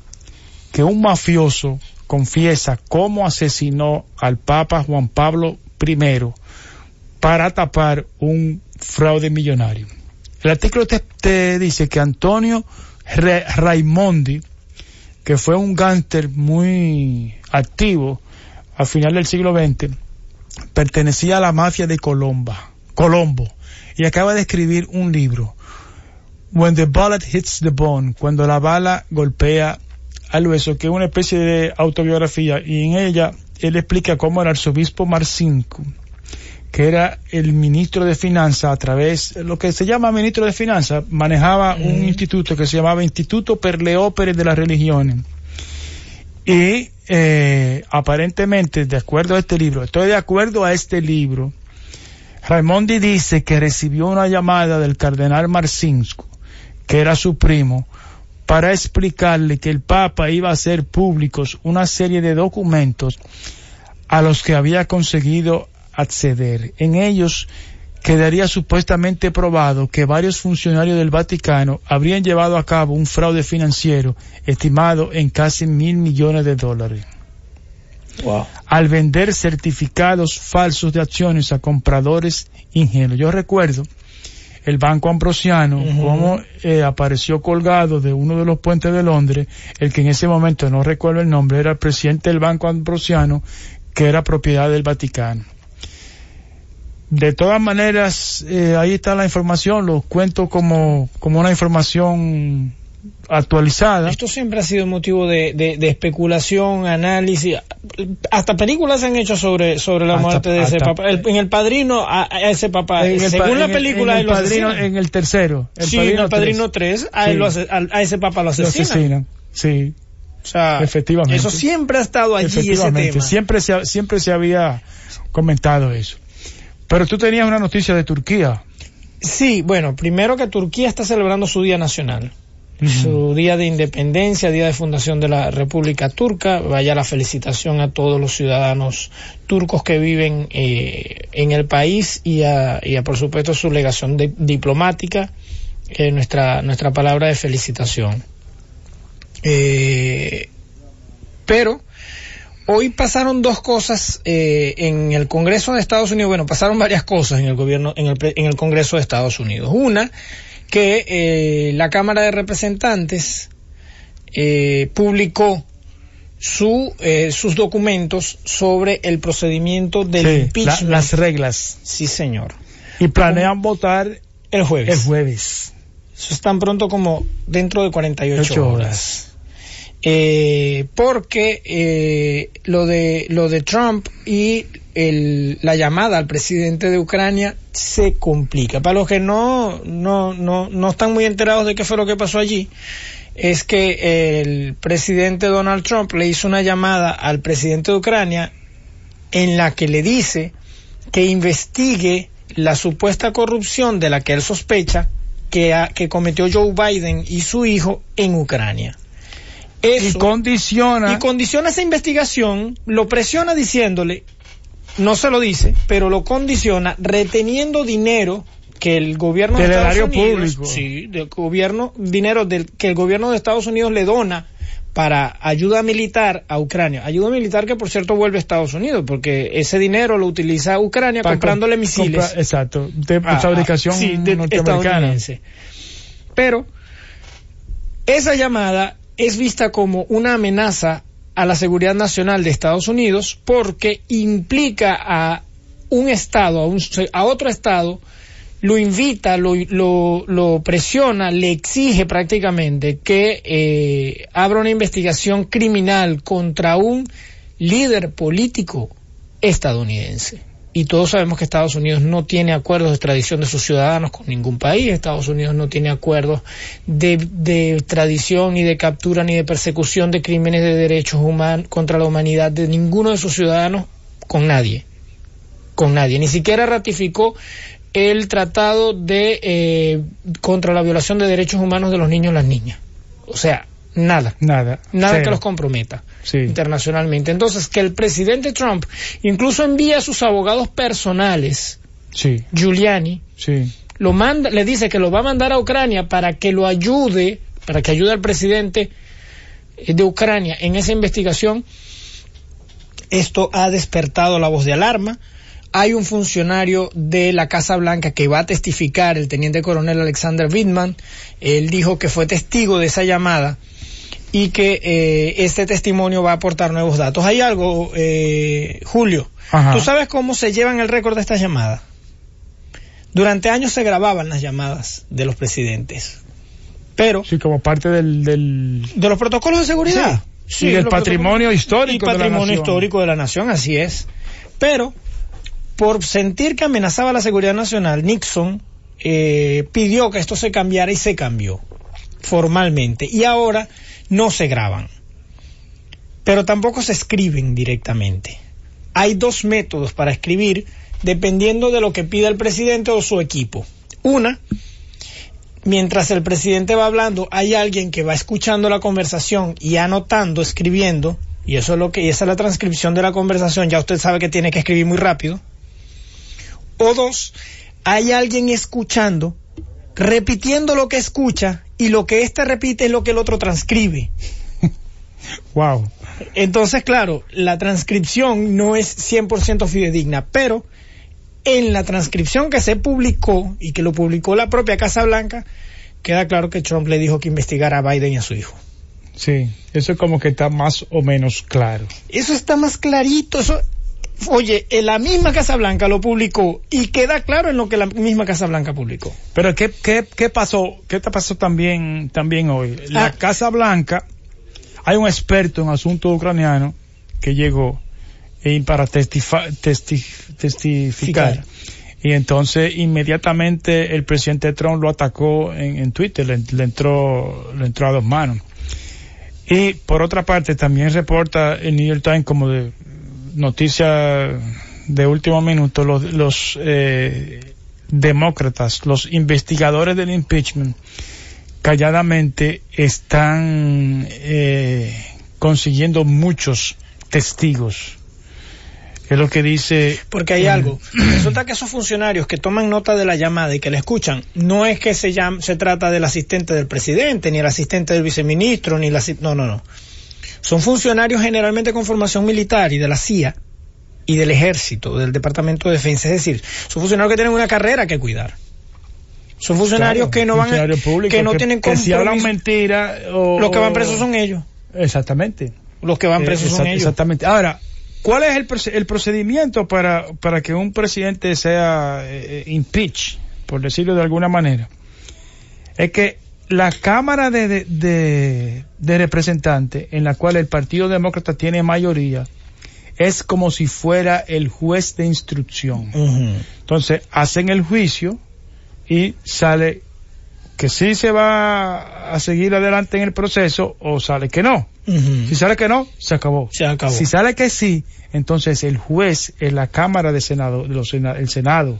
Speaker 2: que un mafioso confiesa cómo asesinó al Papa Juan Pablo I para tapar un fraude millonario. El artículo te, dice que Antonio Raimondi, que fue un gánster muy activo a final del siglo XX, pertenecía a la mafia de Colomba, Colombo, y acaba de escribir un libro, When the Bullet Hits the Bone, cuando la bala golpea al hueso, que es una especie de autobiografía, y en ella él explica cómo el arzobispo Marcinco, que era el ministro de Finanzas a través, lo que se llama ministro de Finanzas, manejaba un instituto que se llamaba Instituto per le Opere de las Religiones. Y eh, aparentemente, de acuerdo a este libro, estoy de acuerdo a este libro, Raimondi dice que recibió una llamada del cardenal Marcinsko, que era su primo, para explicarle que el Papa iba a hacer públicos una serie de documentos a los que había conseguido acceder. En ellos quedaría supuestamente probado que varios funcionarios del Vaticano habrían llevado a cabo un fraude financiero estimado en casi mil millones de dólares
Speaker 3: Wow.
Speaker 2: al vender certificados falsos de acciones a compradores ingenuos. Yo recuerdo el Banco Ambrosiano, cómo eh, apareció colgado de uno de los puentes de Londres, el que en ese momento no recuerdo el nombre, era el presidente del Banco Ambrosiano, que era propiedad del Vaticano. De todas maneras, eh, ahí está la información, lo cuento como, como una información actualizada.
Speaker 4: Esto siempre ha sido motivo de, de, especulación, análisis. Hasta películas se han hecho sobre, sobre la muerte de ese papá. en El Padrino, a, ese papá. según la película,
Speaker 2: en el, padrino, en el tercero.
Speaker 4: El sí, en El Padrino 3, a, a, ese papá lo asesinan.
Speaker 2: Sí.
Speaker 4: O sea, efectivamente. Eso siempre ha estado allí, ese tema.
Speaker 2: Siempre se, siempre se había comentado eso. Pero tú tenías una noticia de Turquía.
Speaker 4: Sí, bueno, primero que Turquía está celebrando su Día Nacional su día de independencia, día de fundación de la República Turca. Vaya la felicitación a todos los ciudadanos turcos que viven eh, en el país y a, y a, por supuesto, su legación diplomática. Eh, nuestra, nuestra palabra de felicitación. Eh, pero hoy pasaron dos cosas en el Congreso de Estados Unidos. Bueno, pasaron varias cosas en el gobierno, en el, en el Congreso de Estados Unidos. Una que eh, la Cámara de Representantes eh, publicó su, eh, sus documentos sobre el procedimiento del impeachment.
Speaker 2: las reglas.
Speaker 4: Sí, señor.
Speaker 2: Y planean votar
Speaker 4: el jueves.
Speaker 2: El jueves.
Speaker 4: Eso es tan pronto como dentro de 48 horas. Eh, porque eh, lo de lo de Trump y el, la llamada al presidente de Ucrania se complica. Para los que no, no, no, no están muy enterados de qué fue lo que pasó allí, es que el presidente Donald Trump le hizo una llamada al presidente de Ucrania en la que le dice que investigue la supuesta corrupción de la que él sospecha que, que cometió Joe Biden y su hijo en Ucrania
Speaker 2: y condiciona.
Speaker 4: Y condiciona esa investigación, lo presiona diciéndole, no se lo dice, pero lo condiciona reteniendo dinero que el gobierno
Speaker 2: de Estados Unidos,
Speaker 4: público. sí, del gobierno, dinero del, que el gobierno de Estados Unidos le dona para ayuda militar a Ucrania. Ayuda militar que, por cierto, vuelve a Estados Unidos, porque ese dinero lo utiliza Ucrania comprándole misiles.
Speaker 2: exacto, de fabricación
Speaker 4: estadounidense. Pero esa llamada es vista como una amenaza a la seguridad nacional de Estados Unidos porque implica a un Estado, a, un, a otro Estado, lo invita, lo, lo, presiona, le exige prácticamente que eh, abra una investigación criminal contra un líder político estadounidense y todos sabemos que Estados Unidos no tiene acuerdos de extradición de sus ciudadanos con ningún país, Estados Unidos no tiene acuerdos de, de tradición ni de captura ni de persecución de crímenes de derechos humanos contra la humanidad de ninguno de sus ciudadanos con nadie, con nadie, ni siquiera ratificó el tratado de eh, contra la violación de derechos humanos de los niños y las niñas. O sea, nada.
Speaker 2: Nada.
Speaker 4: Nada que los comprometa internacionalmente. Entonces, que el presidente Trump incluso envía a sus abogados personales, Giuliani, lo manda, le dice que lo va a mandar a Ucrania para que lo ayude, para que ayude al presidente eh, de Ucrania en esa investigación. Esto ha despertado la voz de alarma. Hay un funcionario de la Casa Blanca que va a testificar, el teniente coronel Alexander Wittman. Él dijo que fue testigo de esa llamada y que eh, este testimonio va a aportar nuevos datos. Hay algo, eh, Julio, ¿tú sabes cómo se llevan el récord de estas llamadas? Durante años se grababan las llamadas de los presidentes, pero...
Speaker 2: Sí, como parte del...
Speaker 4: De los protocolos de seguridad.
Speaker 2: Sí, del patrimonio histórico.
Speaker 4: Y patrimonio histórico de la nación, así es. Pero, por sentir que amenazaba la seguridad nacional, Nixon eh, pidió que esto se cambiara y se cambió formalmente. Y ahora no se graban, pero tampoco se escriben directamente. Hay dos métodos para escribir dependiendo de lo que pida el presidente o su equipo. Una, mientras el presidente va hablando, hay alguien que va escuchando la conversación y anotando, escribiendo, y eso es lo que, esa es la transcripción de la conversación, ya usted sabe que tiene que escribir muy rápido. O dos, hay alguien escuchando, repitiendo lo que escucha y lo que éste repite es lo que el otro transcribe.
Speaker 2: wow.
Speaker 4: Entonces, claro, la transcripción no es 100% fidedigna, pero en la transcripción que se publicó y que lo publicó la propia Casa Blanca, queda claro que Trump le dijo que investigara a Biden y a su hijo.
Speaker 2: Sí, eso es como que está más o menos claro.
Speaker 4: Eso está más clarito, eso Oye, en la misma Casa Blanca lo publicó y queda claro en lo que la misma Casa Blanca publicó.
Speaker 2: Pero ¿qué, qué, qué pasó? ¿Qué te pasó también, también hoy? La
Speaker 4: Ah.
Speaker 2: Casa Blanca, hay un experto en asuntos ucranianos que llegó y para testifa- testificar.
Speaker 4: Ficar.
Speaker 2: Y entonces inmediatamente el presidente Trump lo atacó en, en Twitter, le, le entró, le entró a dos manos. Y por otra parte también reporta el New York Times como de noticia de último minuto los, los eh, demócratas, los investigadores del impeachment calladamente están eh, consiguiendo muchos testigos. Es lo que dice
Speaker 4: Porque hay algo. Resulta que esos funcionarios que toman nota de la llamada y que la escuchan, no es que se llama, se trata del asistente del presidente, ni el asistente del viceministro, ni la no, no, no. Son funcionarios generalmente con formación militar y de la CIA y del ejército, del Departamento de Defensa. Es decir, son funcionarios que tienen una carrera que cuidar. Son funcionarios
Speaker 2: Claro,
Speaker 4: que no van a,
Speaker 2: públicos
Speaker 4: que no tienen
Speaker 2: que si hablan
Speaker 4: compromiso.
Speaker 2: mentira o,
Speaker 4: Los que van presos son ellos.
Speaker 2: exactamente
Speaker 4: Los que van presos
Speaker 2: Eh,
Speaker 4: son
Speaker 2: exact-
Speaker 4: ellos.
Speaker 2: exactamente ahora ¿cuál es el procedimiento para para que un presidente sea eh, eh, impeach por decirlo de alguna manera es que la Cámara de, de, de- de Representantes, en la cual el Partido Demócrata tiene mayoría, es como si fuera el juez de instrucción. Entonces, hacen el juicio y sale que sí se va a seguir adelante en el proceso o sale que no. Si sale que no, se acabó.
Speaker 4: Se acabó.
Speaker 2: Si sale que sí, entonces el juez en la Cámara de Senado, los el Senado,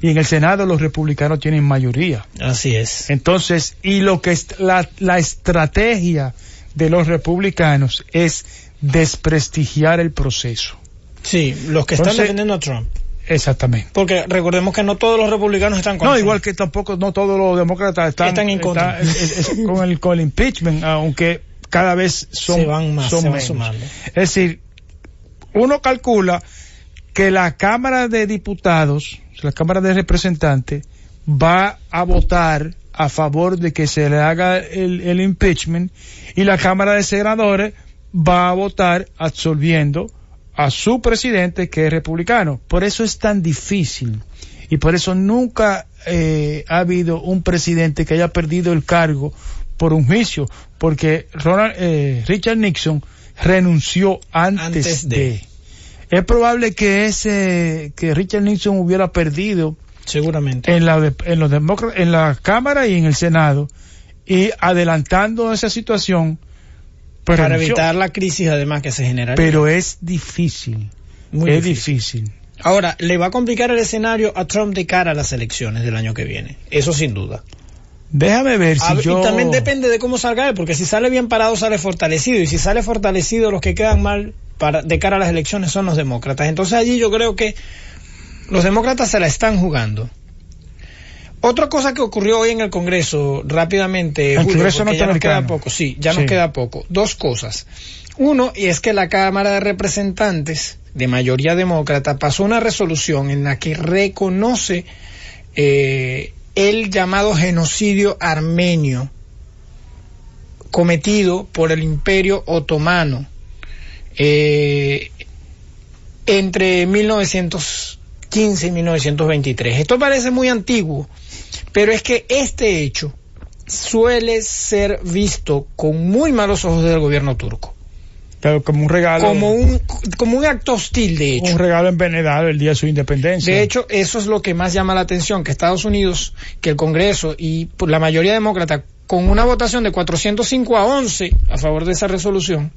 Speaker 2: y en el Senado los republicanos tienen mayoría.
Speaker 4: Así es.
Speaker 2: Entonces, y lo que es la, la estrategia de los republicanos es desprestigiar el proceso.
Speaker 4: Sí, los que están defendiendo a Trump.
Speaker 2: Exactamente.
Speaker 4: Porque recordemos que no todos los republicanos están con
Speaker 2: No, igual que tampoco no todos los demócratas están,
Speaker 4: Están en contra.
Speaker 2: están- es- es- con, el, con el impeachment, aunque cada vez son,
Speaker 4: Se van más,
Speaker 2: son
Speaker 4: se van
Speaker 2: menos.
Speaker 4: sumando.
Speaker 2: Es decir, uno calcula que la Cámara de Diputados, la Cámara de Representantes, va a votar a favor de que se le haga el, el impeachment y la Cámara de Senadores va a votar absolviendo a su presidente que es republicano. Por eso es tan difícil y por eso nunca eh, ha habido un presidente que haya perdido el cargo por un juicio, porque Ronald, eh, Richard Nixon renunció antes,
Speaker 4: Antes de.
Speaker 2: de. Es probable que ese que Richard Nixon hubiera perdido
Speaker 4: Seguramente.
Speaker 2: en la en los demócratas, en la Cámara y en el Senado y adelantando esa situación
Speaker 4: para evitar la crisis además que se genera.
Speaker 2: pero es difícil,
Speaker 4: Muy
Speaker 2: es
Speaker 4: difícil.
Speaker 2: difícil.
Speaker 4: Ahora, le va a complicar el escenario a Trump de cara a las elecciones del año que viene. Eso sin duda.
Speaker 2: Déjame ver si yo
Speaker 4: Y también depende de cómo salga él, porque si sale bien parado, sale fortalecido. Y si sale fortalecido, los que quedan mal para, de cara a las elecciones son los demócratas. Entonces allí yo creo que los demócratas se la están jugando. Otra cosa que ocurrió hoy en el Congreso, rápidamente,
Speaker 2: El
Speaker 4: Julio,
Speaker 2: Congreso
Speaker 4: porque ya nos queda poco, sí, ya nos
Speaker 2: Sí.
Speaker 4: queda poco. Dos cosas. Uno, y es que la Cámara de Representantes, de mayoría demócrata, pasó una resolución en la que reconoce eh, el llamado genocidio armenio cometido por el Imperio Otomano eh, entre 1915 y 1923. Esto parece muy antiguo, pero es que este hecho suele ser visto con muy malos ojos del gobierno turco,
Speaker 2: pero como un regalo
Speaker 4: como un como un acto hostil de hecho.
Speaker 2: un regalo envenenado el día de su independencia.
Speaker 4: De hecho, eso es lo que más llama la atención, que Estados Unidos, que el Congreso y por la mayoría demócrata, con una votación de 405 a 11 a favor de esa resolución,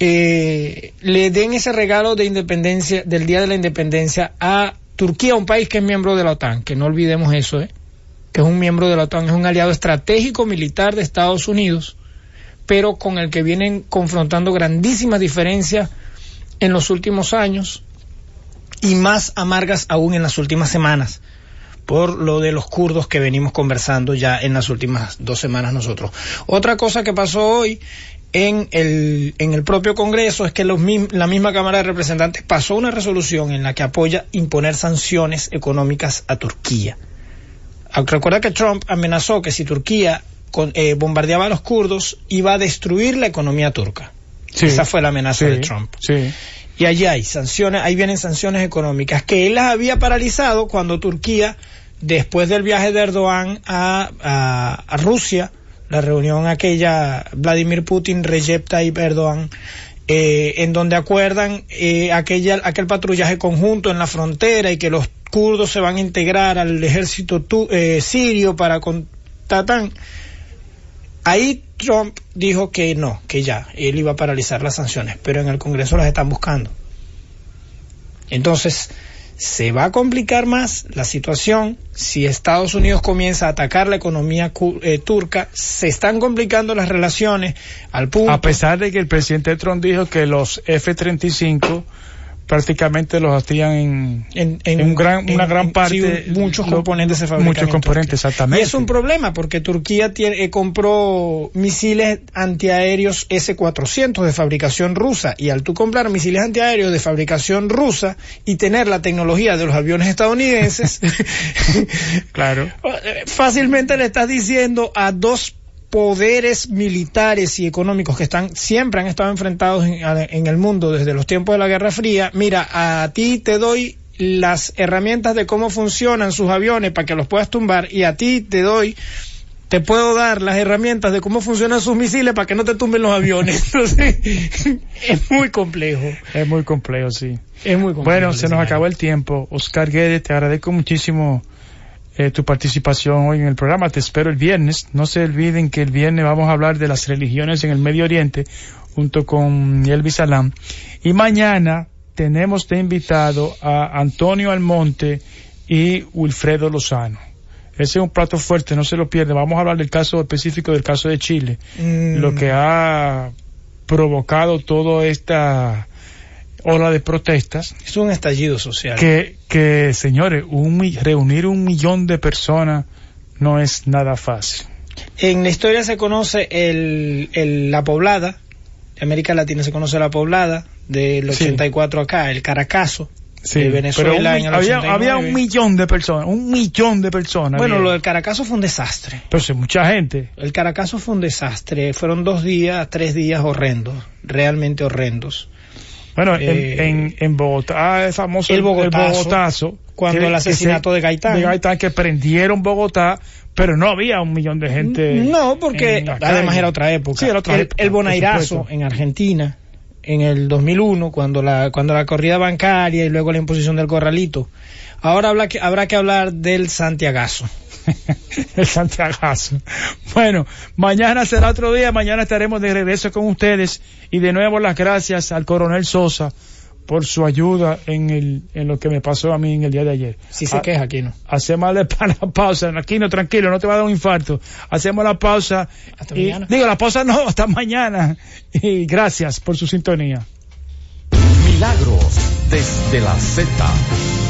Speaker 4: eh, le den ese regalo de independencia, del Día de la Independencia a Turquía, un país que es miembro de la OTAN, que no olvidemos eso, ¿eh? Que es un miembro de la OTAN, es un aliado estratégico militar de Estados Unidos, pero con el que vienen confrontando grandísimas diferencias en los últimos años y más amargas aún en las últimas semanas por lo de los kurdos que venimos conversando ya en las últimas dos semanas nosotros. Otra cosa que pasó hoy en el, en el propio Congreso es que la misma Cámara de Representantes pasó una resolución en la que apoya imponer sanciones económicas a Turquía. Recuerda que Trump amenazó que si Turquía con- eh, bombardeaba a los kurdos iba a destruir la economía turca.
Speaker 2: Sí.
Speaker 4: Esa fue la amenaza
Speaker 2: Sí,
Speaker 4: de Trump.
Speaker 2: Sí.
Speaker 4: Y allí hay sanciones, ahí vienen sanciones económicas que él las había paralizado cuando Turquía, después del viaje de Erdogan a, a, Rusia, la reunión aquella Vladimir Putin, Recep Tayyip Erdogan, eh, en donde acuerdan eh, aquella, aquel patrullaje conjunto en la frontera y que los kurdos se van a integrar al ejército eh, sirio para con Tatán. Ahí Trump dijo que no, que ya, él iba a paralizar las sanciones, pero en el Congreso las están buscando. Entonces, se va a complicar más la situación si Estados Unidos comienza a atacar la economía eh, turca. Se están complicando las relaciones al punto.
Speaker 2: A pesar de que el presidente Trump dijo que los F-35 prácticamente los hacían en, en, un gran, una gran parte.
Speaker 4: muchos componentes se fabrican.
Speaker 2: Muchos componentes, exactamente.
Speaker 4: Y es un problema porque Turquía tiene, eh, compró misiles antiaéreos S-400 de fabricación rusa. Y al tú comprar misiles antiaéreos de fabricación rusa y tener la tecnología de los aviones estadounidenses,
Speaker 2: claro.
Speaker 4: fácilmente le estás diciendo a dos poderes militares y económicos que están siempre han estado enfrentados en, el mundo desde los tiempos de la Guerra Fría, mira, a ti te doy las herramientas de cómo funcionan sus aviones para que los puedas tumbar y a ti te doy te puedo dar las herramientas de cómo funcionan sus misiles para que no te tumben los aviones. Entonces, es muy complejo.
Speaker 2: Es muy complejo, sí.
Speaker 4: Es muy complejo.
Speaker 2: Bueno, se nos acabó el tiempo. Oscar Guedes, te agradezco muchísimo eh, tu participación hoy en el programa. Te espero el viernes. No se olviden que el viernes vamos a hablar de las religiones en el Medio Oriente junto con Elvis Salam. Y mañana tenemos de invitado a Antonio Almonte y Wilfredo Lozano. Ese es un plato fuerte, no se lo pierda. Vamos a hablar del caso específico del caso de Chile, mm. lo que ha provocado toda esta ola de protestas.
Speaker 4: Es un estallido social.
Speaker 2: Que, que señores, un, reunir un millón de personas no es nada fácil.
Speaker 4: En la historia se conoce el, el, la poblada, de América Latina se conoce la poblada, del 84 acá, el Caracazo. de Venezuela en el
Speaker 2: había, había, un millón de personas, un millón de personas.
Speaker 4: Bueno, lo del Caracazo fue un desastre.
Speaker 2: Pero sí, mucha gente.
Speaker 4: El Caracazo fue un desastre. Fueron dos días, tres días horrendos, realmente horrendos.
Speaker 2: Bueno, en, eh, en, en, Bogotá es famoso
Speaker 4: el Bogotazo, cuando el asesinato de Gaitán.
Speaker 2: De Gaitán que prendieron Bogotá, pero no había un millón de gente.
Speaker 4: No, porque además era otra época.
Speaker 2: Sí, era otra
Speaker 4: el,
Speaker 2: época,
Speaker 4: el Bonairazo en Argentina, en el 2001, cuando la, cuando la corrida bancaria y luego la imposición del corralito. Ahora habrá que, habrá que hablar del Santiagazo.
Speaker 2: el Santiagazo. Bueno, mañana será otro día, mañana estaremos de regreso con ustedes y de nuevo las gracias al coronel Sosa por su ayuda en, el, en lo que me pasó a mí en el día de ayer.
Speaker 4: Si se queja, Aquino.
Speaker 2: Hacemos la, pausa. Aquino, tranquilo, no te va a dar un infarto. Hacemos la pausa.
Speaker 4: Hasta mañana.
Speaker 2: Digo, la pausa no, hasta mañana. Y gracias por su sintonía.
Speaker 1: Milagros desde la Z.